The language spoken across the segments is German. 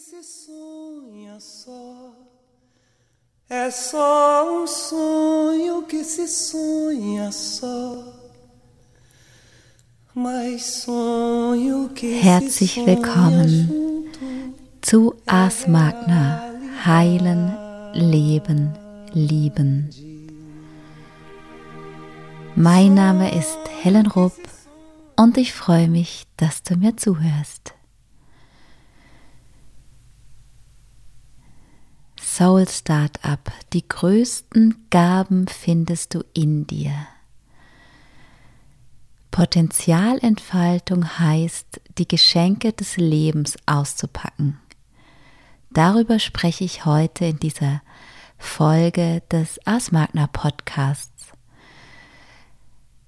se sonha só. É só um sonho que se sonha só. Herzlich willkommen zu Ars Magna, Heilen, Leben, Lieben. Mein Name ist Helen Rupp und ich freue mich, dass du mir zuhörst. Soul Startup, die größten Gaben findest du in dir. Potenzialentfaltung heißt, die Geschenke des Lebens auszupacken. Darüber spreche ich heute in dieser Folge des Ars Podcasts.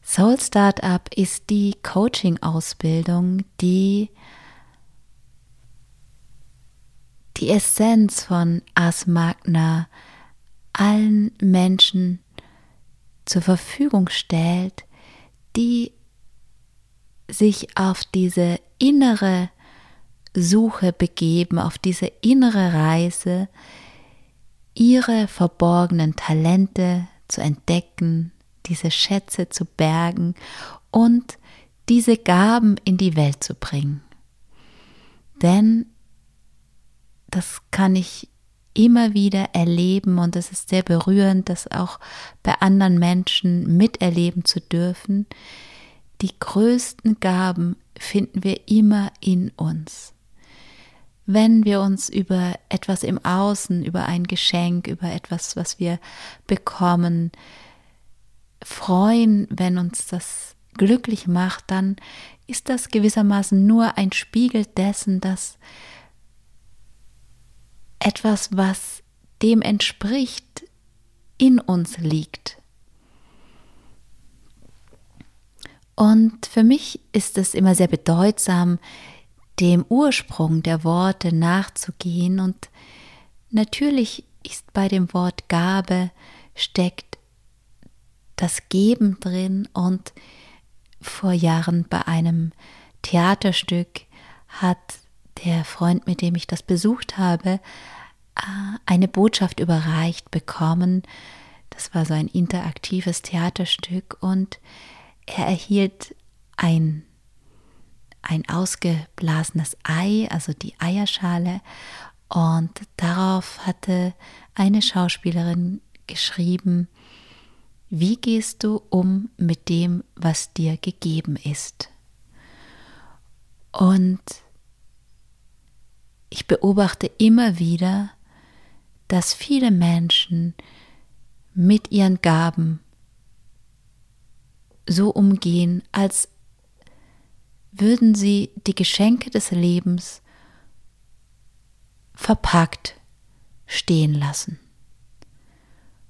Soul Startup ist die Coaching-Ausbildung, die die Essenz von Ars Magna allen Menschen zur Verfügung stellt, die sich auf diese innere Suche begeben, auf diese innere Reise, ihre verborgenen Talente zu entdecken, diese Schätze zu bergen und diese Gaben in die Welt zu bringen. Denn das kann ich immer wieder erleben und es ist sehr berührend, das auch bei anderen Menschen miterleben zu dürfen. Die größten Gaben finden wir immer in uns. Wenn wir uns über etwas im Außen, über ein Geschenk, über etwas, was wir bekommen, freuen, wenn uns das glücklich macht, dann ist das gewissermaßen nur ein Spiegel dessen, dass etwas, was dem entspricht, in uns liegt. Und für mich ist es immer sehr bedeutsam, dem Ursprung der Worte nachzugehen. Und natürlich ist bei dem Wort Gabe steckt das Geben drin. Und vor Jahren bei einem Theaterstück hat der Freund, mit dem ich das besucht habe, äh, eine Botschaft überreicht bekommen. Das war so ein interaktives Theaterstück und er erhielt ein, ein ausgeblasenes Ei, also die Eierschale, und darauf hatte eine Schauspielerin geschrieben, wie gehst du um mit dem, was dir gegeben ist? Und ich beobachte immer wieder, dass viele Menschen mit ihren Gaben so umgehen, als würden sie die Geschenke des Lebens verpackt stehen lassen.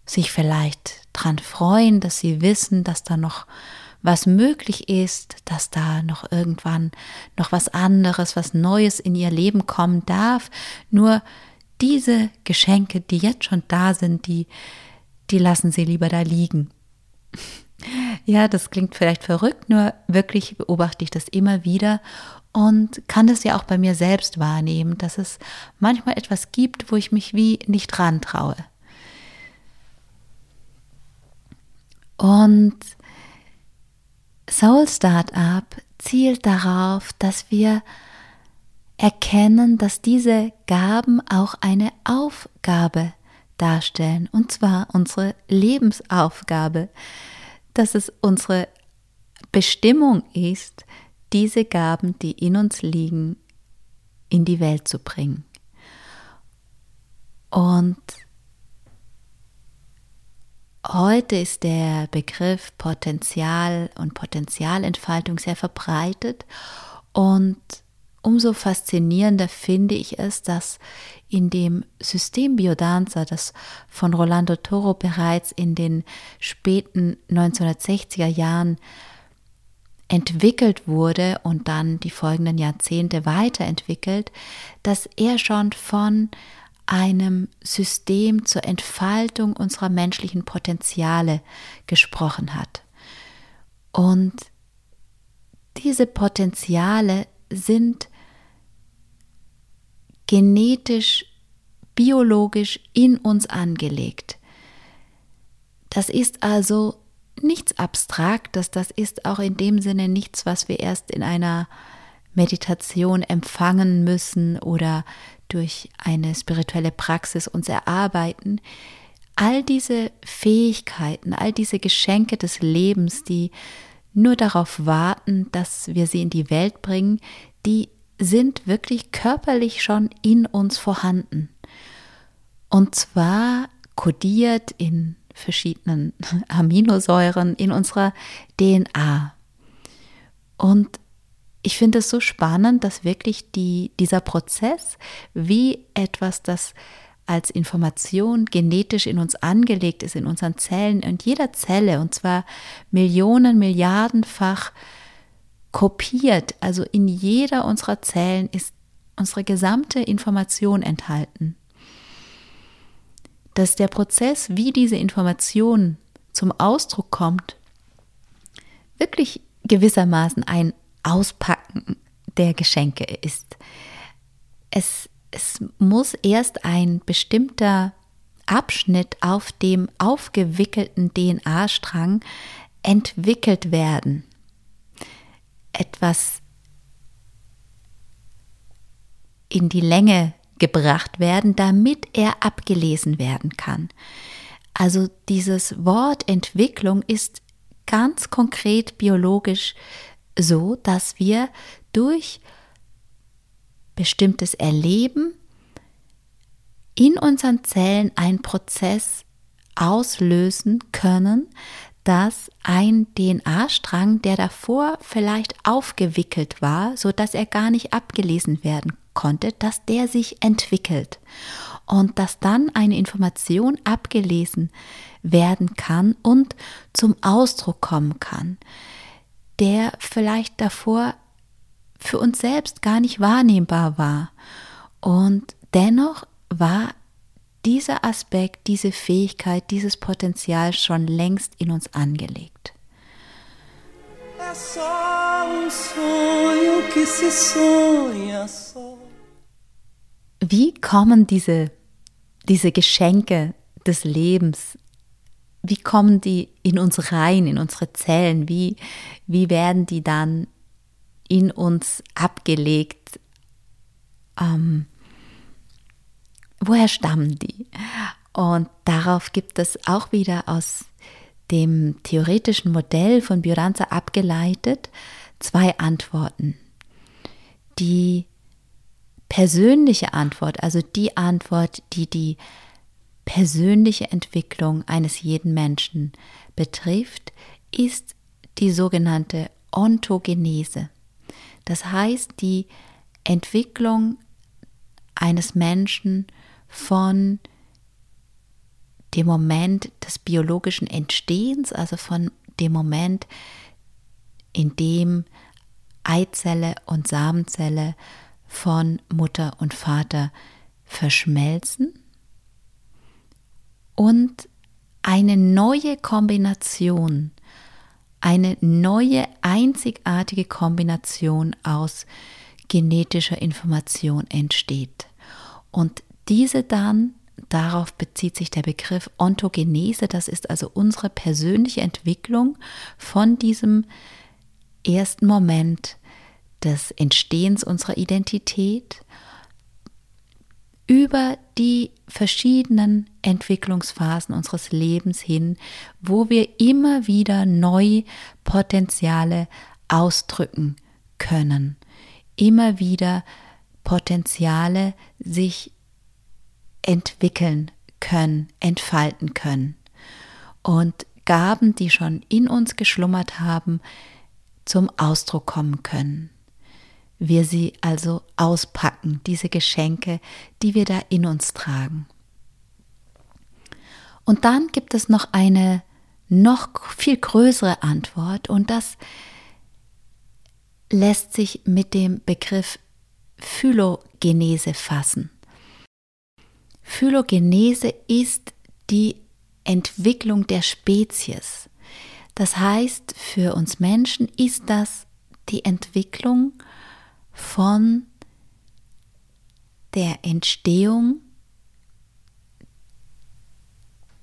Sich vielleicht dran freuen, dass sie wissen, dass da noch was möglich ist, dass da noch irgendwann noch was anderes, was Neues in ihr Leben kommen darf. Nur diese Geschenke, die jetzt schon da sind, die, die lassen sie lieber da liegen. Ja, das klingt vielleicht verrückt, nur wirklich beobachte ich das immer wieder und kann das ja auch bei mir selbst wahrnehmen, dass es manchmal etwas gibt, wo ich mich wie nicht rantraue. Und Soul Startup zielt darauf, dass wir erkennen, dass diese Gaben auch eine Aufgabe darstellen, und zwar unsere Lebensaufgabe, dass es unsere Bestimmung ist, diese Gaben, die in uns liegen, in die Welt zu bringen. Und Heute ist der Begriff Potenzial und Potenzialentfaltung sehr verbreitet und umso faszinierender finde ich es, dass in dem System Biodanza, das von Rolando Toro bereits in den späten 1960er Jahren entwickelt wurde und dann die folgenden Jahrzehnte weiterentwickelt, dass er schon von einem System zur Entfaltung unserer menschlichen Potenziale gesprochen hat. Und diese Potenziale sind genetisch, biologisch in uns angelegt. Das ist also nichts Abstraktes, das ist auch in dem Sinne nichts, was wir erst in einer Meditation empfangen müssen oder durch eine spirituelle Praxis uns erarbeiten. All diese Fähigkeiten, all diese Geschenke des Lebens, die nur darauf warten, dass wir sie in die Welt bringen, die sind wirklich körperlich schon in uns vorhanden. Und zwar kodiert in verschiedenen Aminosäuren in unserer DNA. Und ich finde es so spannend, dass wirklich die, dieser Prozess, wie etwas, das als Information genetisch in uns angelegt ist, in unseren Zellen und jeder Zelle, und zwar Millionen, Milliardenfach kopiert, also in jeder unserer Zellen ist unsere gesamte Information enthalten. Dass der Prozess, wie diese Information zum Ausdruck kommt, wirklich gewissermaßen ein Auspacken der Geschenke ist. Es, es muss erst ein bestimmter Abschnitt auf dem aufgewickelten DNA-Strang entwickelt werden. Etwas in die Länge gebracht werden, damit er abgelesen werden kann. Also dieses Wort Entwicklung ist ganz konkret biologisch so, dass wir durch bestimmtes Erleben in unseren Zellen einen Prozess auslösen können, dass ein DNA-Strang, der davor vielleicht aufgewickelt war, so dass er gar nicht abgelesen werden konnte, dass der sich entwickelt. Und dass dann eine Information abgelesen werden kann und zum Ausdruck kommen kann der vielleicht davor für uns selbst gar nicht wahrnehmbar war. Und dennoch war dieser Aspekt, diese Fähigkeit, dieses Potenzial schon längst in uns angelegt. Wie kommen diese, diese Geschenke des Lebens wie kommen die in uns rein, in unsere Zellen? Wie, wie werden die dann in uns abgelegt? Ähm, woher stammen die? Und darauf gibt es auch wieder aus dem theoretischen Modell von Biodanza abgeleitet zwei Antworten. Die persönliche Antwort, also die Antwort, die die persönliche Entwicklung eines jeden Menschen betrifft, ist die sogenannte Ontogenese. Das heißt, die Entwicklung eines Menschen von dem Moment des biologischen Entstehens, also von dem Moment, in dem Eizelle und Samenzelle von Mutter und Vater verschmelzen und eine neue Kombination, eine neue einzigartige Kombination aus genetischer Information entsteht. Und diese dann, darauf bezieht sich der Begriff Ontogenese, das ist also unsere persönliche Entwicklung von diesem ersten Moment des Entstehens unserer Identität über die verschiedenen Entwicklungsphasen unseres Lebens hin, wo wir immer wieder neue Potenziale ausdrücken können, immer wieder Potenziale sich entwickeln können, entfalten können. Und Gaben, die schon in uns geschlummert haben, zum Ausdruck kommen können wir sie also auspacken, diese Geschenke, die wir da in uns tragen. Und dann gibt es noch eine noch viel größere Antwort und das lässt sich mit dem Begriff Phylogenese fassen. Phylogenese ist die Entwicklung der Spezies. Das heißt, für uns Menschen ist das die Entwicklung von der Entstehung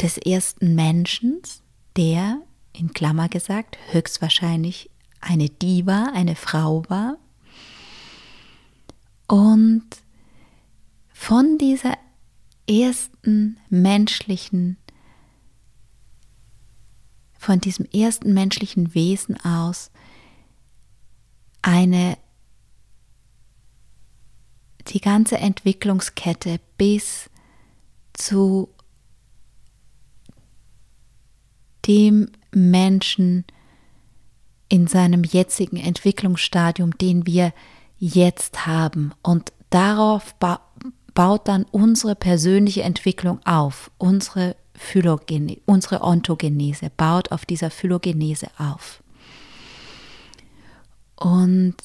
des ersten Menschen, der, in Klammer gesagt, höchstwahrscheinlich eine Diva, eine Frau war. Und von dieser ersten menschlichen, von diesem ersten menschlichen Wesen aus eine die ganze Entwicklungskette bis zu dem Menschen in seinem jetzigen Entwicklungsstadium, den wir jetzt haben. Und darauf ba baut dann unsere persönliche Entwicklung auf, unsere Phylogene, unsere Ontogenese baut auf dieser Phylogenese auf. Und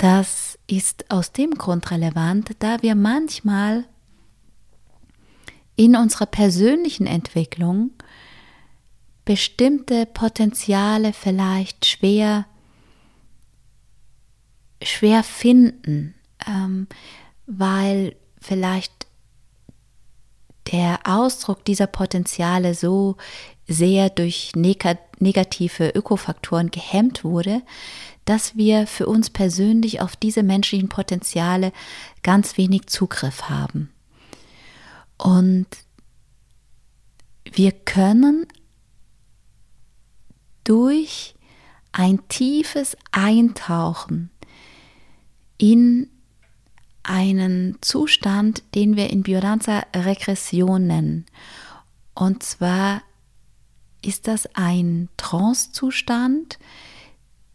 Das ist aus dem Grund relevant, da wir manchmal in unserer persönlichen Entwicklung bestimmte Potenziale vielleicht schwer, schwer finden, ähm, weil vielleicht der Ausdruck dieser Potenziale so sehr durch negative Ökofaktoren gehemmt wurde, dass wir für uns persönlich auf diese menschlichen Potenziale ganz wenig Zugriff haben. Und wir können durch ein tiefes Eintauchen in einen Zustand, den wir in Biodanza Regression nennen. Und zwar ist das ein Trance-Zustand,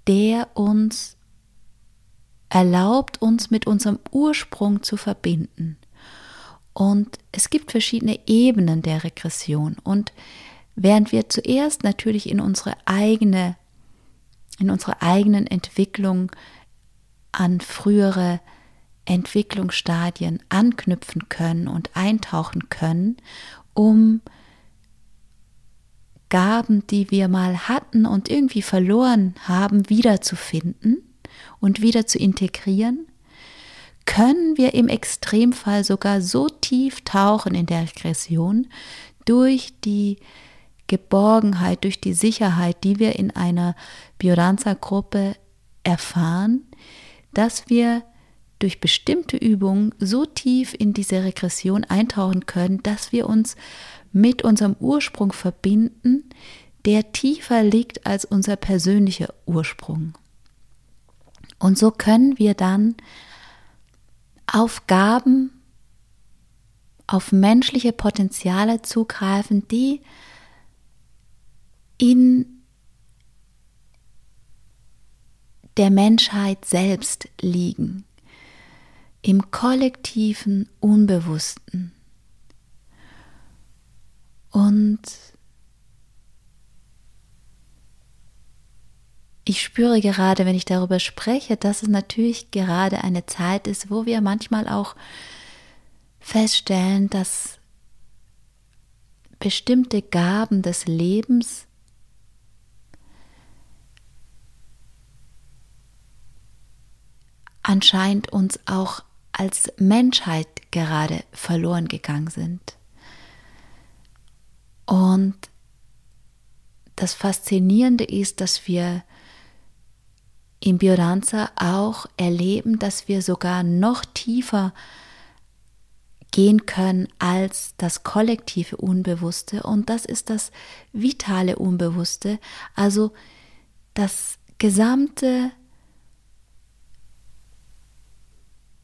der uns erlaubt, uns mit unserem Ursprung zu verbinden. Und es gibt verschiedene Ebenen der Regression. Und während wir zuerst natürlich in unsere eigene, in unsere eigenen Entwicklung an frühere Entwicklungsstadien anknüpfen können und eintauchen können, um Gaben, die wir mal hatten und irgendwie verloren haben, wiederzufinden und wieder zu integrieren, können wir im Extremfall sogar so tief tauchen in der Regression durch die Geborgenheit, durch die Sicherheit, die wir in einer Biodanza-Gruppe erfahren, dass wir durch bestimmte Übungen so tief in diese Regression eintauchen können, dass wir uns mit unserem Ursprung verbinden, der tiefer liegt als unser persönlicher Ursprung. Und so können wir dann auf Gaben, auf menschliche Potenziale zugreifen, die in der Menschheit selbst liegen, im kollektiven Unbewussten. Und ich spüre gerade, wenn ich darüber spreche, dass es natürlich gerade eine Zeit ist, wo wir manchmal auch feststellen, dass bestimmte Gaben des Lebens anscheinend uns auch als Menschheit gerade verloren gegangen sind. Und das Faszinierende ist, dass wir im Biodanza auch erleben, dass wir sogar noch tiefer gehen können als das kollektive Unbewusste. Und das ist das vitale Unbewusste, also das gesamte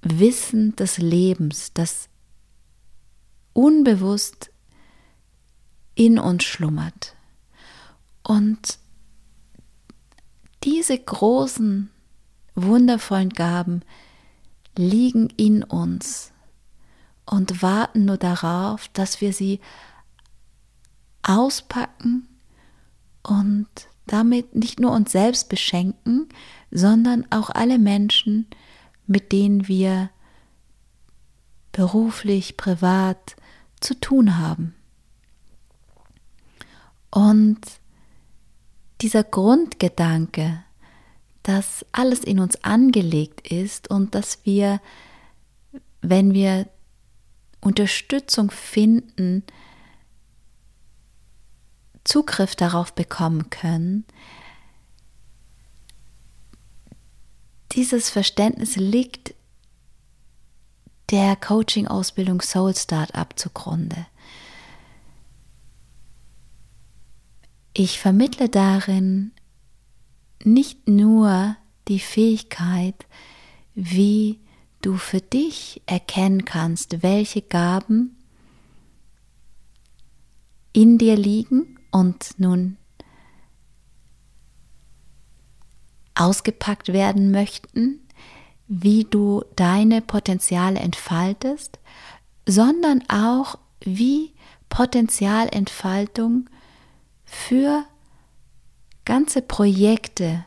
Wissen des Lebens, das unbewusst in uns schlummert. Und diese großen, wundervollen Gaben liegen in uns und warten nur darauf, dass wir sie auspacken und damit nicht nur uns selbst beschenken, sondern auch alle Menschen, mit denen wir beruflich, privat zu tun haben. Und dieser Grundgedanke, dass alles in uns angelegt ist und dass wir, wenn wir Unterstützung finden, Zugriff darauf bekommen können, dieses Verständnis liegt der Coaching-Ausbildung Soul Startup zugrunde. Ich vermittle darin nicht nur die Fähigkeit, wie du für dich erkennen kannst, welche Gaben in dir liegen und nun ausgepackt werden möchten, wie du deine Potenziale entfaltest, sondern auch wie Potenzialentfaltung für ganze Projekte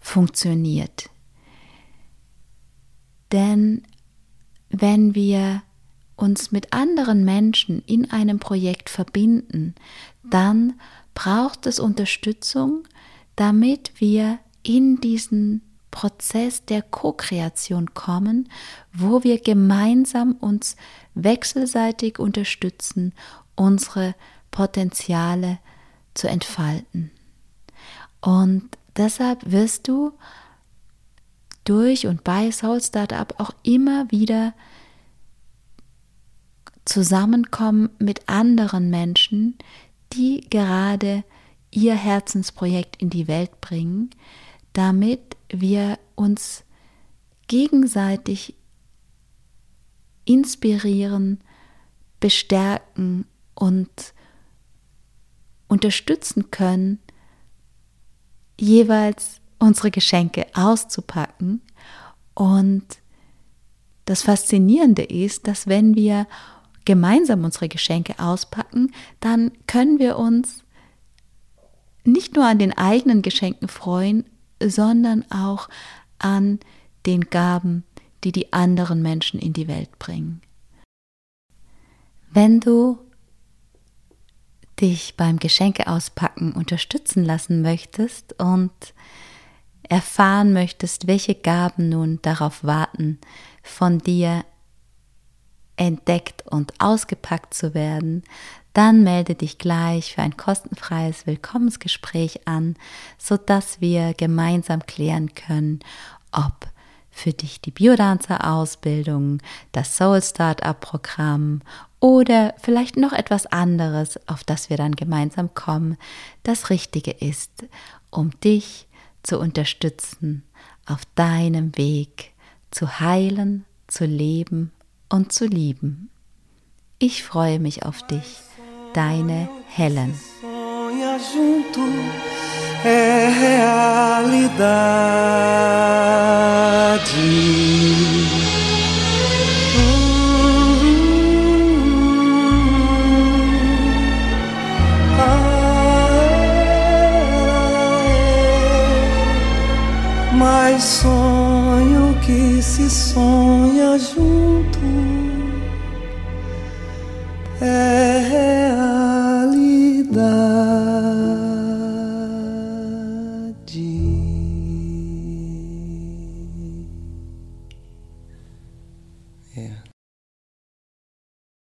funktioniert. Denn wenn wir uns mit anderen Menschen in einem Projekt verbinden, dann braucht es Unterstützung, damit wir in diesen Prozess der Co-Kreation kommen, wo wir gemeinsam uns wechselseitig unterstützen, unsere Potenziale zu entfalten. Und deshalb wirst du durch und bei Soul Startup auch immer wieder zusammenkommen mit anderen Menschen, die gerade ihr Herzensprojekt in die Welt bringen, damit wir uns gegenseitig inspirieren, bestärken und unterstützen können, jeweils unsere Geschenke auszupacken. Und das Faszinierende ist, dass wenn wir gemeinsam unsere Geschenke auspacken, dann können wir uns nicht nur an den eigenen Geschenken freuen, sondern auch an den Gaben, die die anderen Menschen in die Welt bringen. Wenn du dich beim Geschenke auspacken unterstützen lassen möchtest und erfahren möchtest, welche Gaben nun darauf warten, von dir entdeckt und ausgepackt zu werden, dann melde dich gleich für ein kostenfreies Willkommensgespräch an, sodass wir gemeinsam klären können, ob für dich die Biodancer-Ausbildung, das Soul Startup-Programm oder vielleicht noch etwas anderes, auf das wir dann gemeinsam kommen, das Richtige ist, um dich zu unterstützen auf deinem Weg zu heilen, zu leben und zu lieben. Ich freue mich auf dich, deine Helen. É realidade. Sonho que se sonha junto